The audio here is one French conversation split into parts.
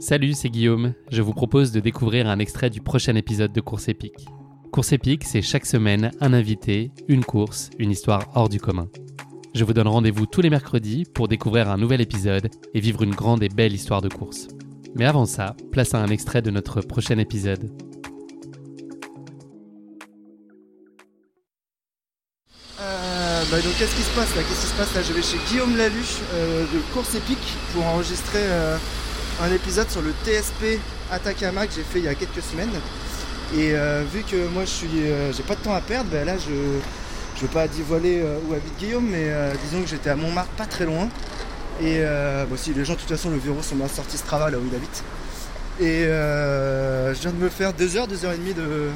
Salut, c'est Guillaume. Je vous propose de découvrir un extrait du prochain épisode de Course épique. Course épique, c'est chaque semaine un invité, une course, une histoire hors du commun. Je vous donne rendez-vous tous les mercredis pour découvrir un nouvel épisode et vivre une grande et belle histoire de course. Mais avant ça, place à un extrait de notre prochain épisode. bah donc qu'est-ce qui se passe là? Qu'est-ce qui se passe là? Je vais chez Guillaume Laluche euh, de Course Épique pour enregistrer euh, un épisode sur le TSP Atacama que j'ai fait il y a quelques semaines. Et euh, vu que moi je suis j'ai pas de temps à perdre, bah là je je veux pas dévoiler où habite Guillaume, mais disons que j'étais à Montmartre pas très loin. Et si les gens de toute façon le verrou sur ma sortie Strava là où il habite. Et je viens de me faire 2 heures, 2 heures et demie de,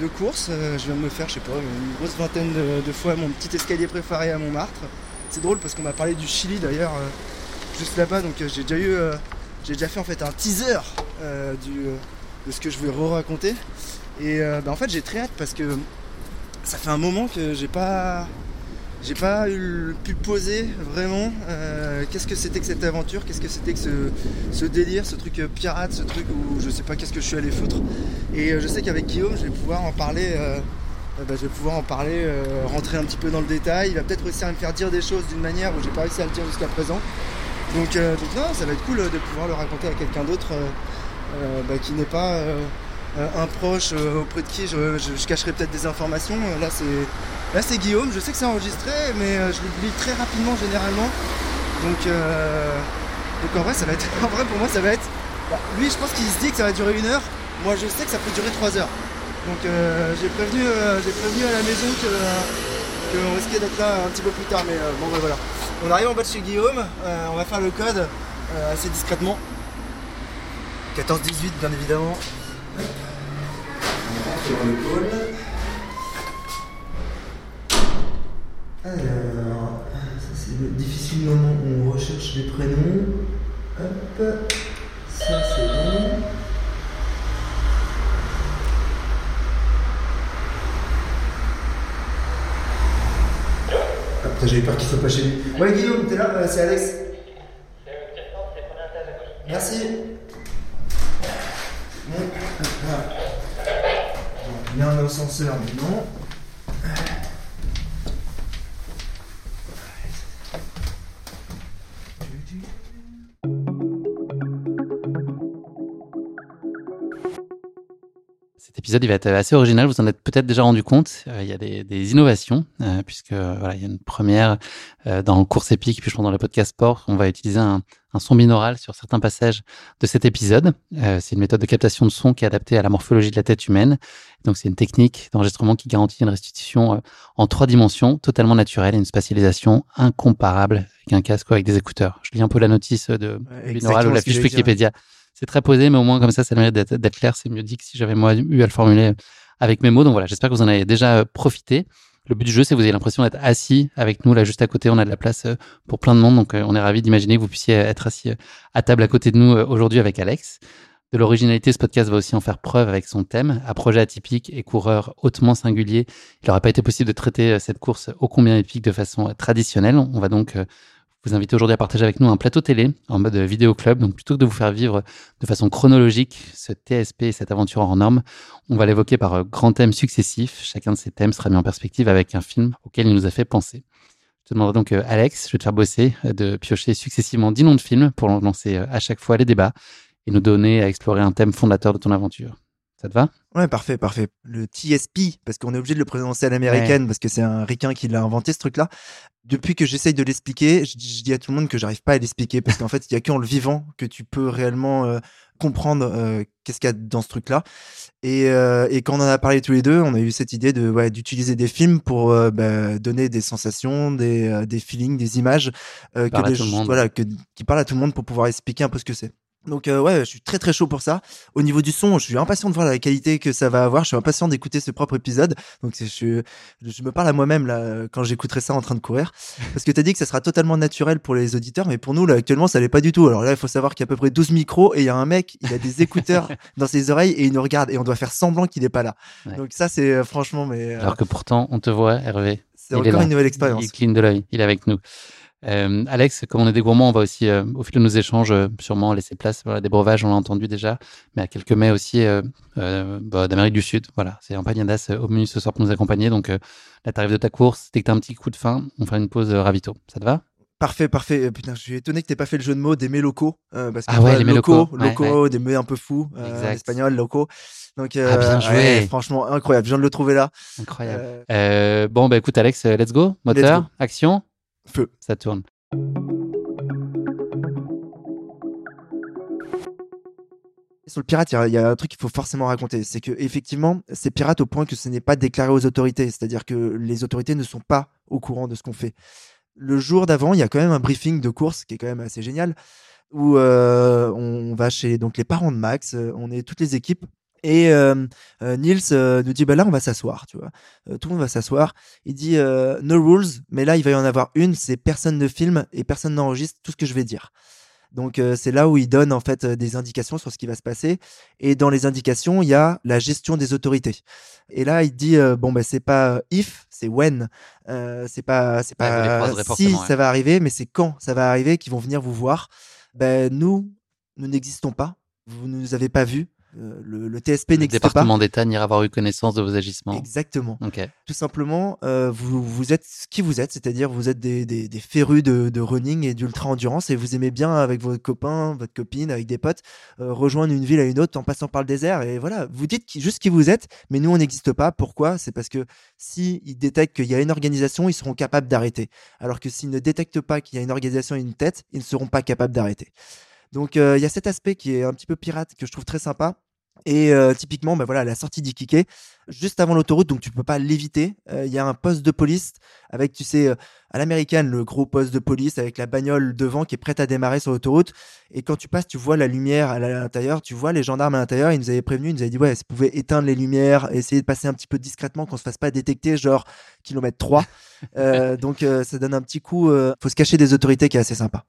de course. Euh, je viens de me faire, je sais pas, une grosse vingtaine de, fois mon petit escalier préféré à Montmartre. C'est drôle parce qu'on m'a parlé du Chili d'ailleurs euh, juste là-bas, donc euh, j'ai déjà eu, j'ai déjà fait en fait un teaser du, de ce que je vais re-raconter. Et bah, en fait j'ai très hâte parce que ça fait un moment que j'ai pas j'ai pas eu, pu poser vraiment euh, qu'est-ce que c'était que cette aventure, qu'est-ce que c'était que ce, délire, ce truc euh, pirate, ce truc où je sais pas qu'est-ce que je suis allé foutre. Et euh, je sais qu'avec Guillaume, je vais pouvoir en parler. Bah, je vais pouvoir en parler, rentrer un petit peu dans le détail. Il va peut-être réussir à me faire dire des choses d'une manière où j'ai pas réussi à le dire jusqu'à présent. Donc, non, ça va être cool de pouvoir le raconter à quelqu'un d'autre bah, qui n'est pas un proche auprès de qui je cacherai peut-être des informations. Là, c'est Là c'est Guillaume, je sais que c'est enregistré, mais euh, je l'oublie très rapidement généralement. Donc, euh, donc en vrai ça va être. En vrai pour moi ça va être. Bah, lui je pense qu'il se dit que ça va durer une heure. Moi je sais que ça peut durer trois heures. Donc euh, j'ai prévenu, j'ai prévenu à la maison que, on risquait d'être là un petit peu plus tard. Mais bon bah, voilà. On arrive en bas de chez Guillaume, on va faire le code assez discrètement. 14-18 bien évidemment. Le call. Alors, ça c'est le difficile moment où on recherche les prénoms. Hop, ça c'est bon. J'avais peur qu'il soit pas chez lui. Ouais Guillaume, t'es là C'est Alex. Merci. Bon, voilà. Il y a un ascenseur, mais non. Épisode il va être assez original. Vous en êtes peut-être déjà rendu compte. Euh, il y a des, des innovations euh, puisque voilà, il y a une première euh, dans course épique puis je pense dans le podcast sport, on va utiliser un, un son binaural sur certains passages de cet épisode. c'est une méthode de captation de son qui est adaptée à la morphologie de la tête humaine. Donc c'est une technique d'enregistrement qui garantit une restitution en trois dimensions, totalement naturelle et une spatialisation incomparable avec un casque ou avec des écouteurs. Je lis un peu la notice de binaural ou la fiche Wikipédia c'est très posé, mais au moins comme ça, ça mérite d'être clair. C'est mieux dit que si j'avais moi eu à le formuler avec mes mots. Donc voilà, j'espère que vous en avez déjà euh, profité. Le but du jeu, c'est que vous ayez l'impression d'être assis avec nous là juste à côté. On a de la place euh, pour plein de monde, donc euh, on est ravi d'imaginer que vous puissiez être assis à table à côté de nous aujourd'hui avec Alex. De l'originalité, ce podcast va aussi en faire preuve avec son thème. À projet atypique et coureur hautement singulier, il n'aurait pas été possible de traiter cette course ô combien épique de façon traditionnelle. On va donc vous inviter aujourd'hui à partager avec nous un plateau télé en mode vidéo club. Donc plutôt que de vous faire vivre de façon chronologique ce TSP et cette aventure hors norme, on va l'évoquer par grands thèmes successifs. Chacun de ces thèmes sera mis en perspective avec un film auquel il nous a fait penser. Je te demanderai donc, Alex, je vais te faire bosser, de piocher successivement 10 noms de films pour lancer à chaque fois les débats et nous donner à explorer un thème fondateur de ton aventure. Ça te va? Ouais, parfait, parfait. Le TSP, parce qu'on est obligé de le prononcer à l'américaine, parce que c'est un ricain qui l'a inventé, ce truc-là. Depuis que j'essaye de l'expliquer, je, dis à tout le monde que j'arrive pas à l'expliquer, parce qu'en fait, il y a qu'en le vivant que tu peux réellement euh, comprendre euh, qu'est-ce qu'il y a dans ce truc-là. Et, euh, et, quand on en a parlé tous les deux, on a eu cette idée de ouais, d'utiliser des films pour bah, donner des sensations, des, des feelings, des images que des, voilà, que, qui parlent à tout le monde pour pouvoir expliquer un peu ce que c'est. Donc euh, ouais, je suis très très chaud pour ça. Au niveau du son, je suis impatient de voir la qualité que ça va avoir. Je suis impatient d'écouter ce propre épisode. Donc je, je me parle à moi-même là quand j'écouterai ça en train de courir, parce que tu as dit que ça sera totalement naturel pour les auditeurs, mais pour nous là actuellement ça l'est pas du tout. Alors là, il faut savoir qu'il y a à peu près 12 micros et il y a un mec, il a des écouteurs dans ses oreilles et il nous regarde et on doit faire semblant qu'il est pas là. Donc ça c'est euh, franchement mais. Euh, Alors que pourtant on te voit, Hervé. C'est encore une nouvelle expérience. Il cligne de l'œil, il est avec nous. Euh, Alex, comme on est des gourmands, on va aussi, euh, au fil de nos échanges, euh, sûrement laisser place. Voilà, des breuvages, on l'a entendu déjà, mais à quelques mets aussi bah, d'Amérique du Sud. Voilà, c'est Empanadas au menu ce soir pour nous accompagner. Donc, là, t'arrives de ta course, dès que t'as un petit coup de faim, on fera une pause ravito. Ça te va? Parfait, parfait. Putain, je suis étonné que t'aies pas fait le jeu de mots des mets locaux. parce que ah ouais, les mets locaux. Locaux, des mets un peu fous. espagnol, locaux. Donc, ah, bien joué. franchement, incroyable. Je viens de le trouver là. Incroyable. bon, bah écoute, Alex, let's go. Moteur, action. Feu. Ça tourne. Sur le pirate, il y, a un truc qu'il faut forcément raconter. C'est que effectivement, c'est pirate au point que ce n'est pas déclaré aux autorités. C'est-à-dire que les autorités ne sont pas au courant de ce qu'on fait. Le jour d'avant, il y a quand même un briefing de course qui est quand même assez génial, où euh, on va chez donc les parents de Max, on est toutes les équipes et euh, euh, Niels euh, nous dit bah là on va s'asseoir, tu vois. tout le monde va s'asseoir. Il dit no rules, mais là il va y en avoir une, c'est personne ne filme et personne n'enregistre tout ce que je vais dire. Donc c'est là où il donne en fait des indications sur ce qui va se passer. Et dans les indications, il y a la gestion des autorités. Et là, il dit bon bah c'est pas if, c'est when. c'est pas c'est pas si ça va arriver, mais c'est quand ça va arriver qu'ils vont venir vous voir. Ben nous, nous n'existons pas. Vous ne nous avez pas vus. Euh, le, TSP n'existe pas. Le département d'État n'ira avoir eu connaissance de vos agissements. Exactement. Tout simplement, euh, vous, vous êtes ce qui vous êtes, c'est-à-dire vous êtes des, des, des férus de, de, running et d'ultra endurance et vous aimez bien avec vos copains, votre copine, avec des potes, euh, rejoindre une ville à une autre en passant par le désert et voilà, vous dites juste qui vous êtes, mais nous on n'existe pas. Pourquoi? C'est parce que si ils détectent qu'il y a une organisation, ils seront capables d'arrêter. Alors que s'ils ne détectent pas qu'il y a une organisation et une tête, ils ne seront pas capables d'arrêter. Donc il y a cet aspect qui est un petit peu pirate que je trouve très sympa. Et euh, typiquement, bah voilà, la sortie d'Ikike, juste avant l'autoroute, donc tu peux pas l'éviter. Euh, il y a un poste de police avec, tu sais, euh, à l'américaine, le gros poste de police avec la bagnole devant qui est prête à démarrer sur l'autoroute. Et quand tu passes, tu vois la lumière à l'intérieur, tu vois les gendarmes à l'intérieur. Ils nous avaient prévenu, ils nous avaient dit, ouais, si vous pouvez éteindre les lumières, essayer de passer un petit peu discrètement, qu'on se fasse pas détecter, genre kilomètre 3. donc ça donne un petit coup, faut se cacher des autorités qui est assez sympa.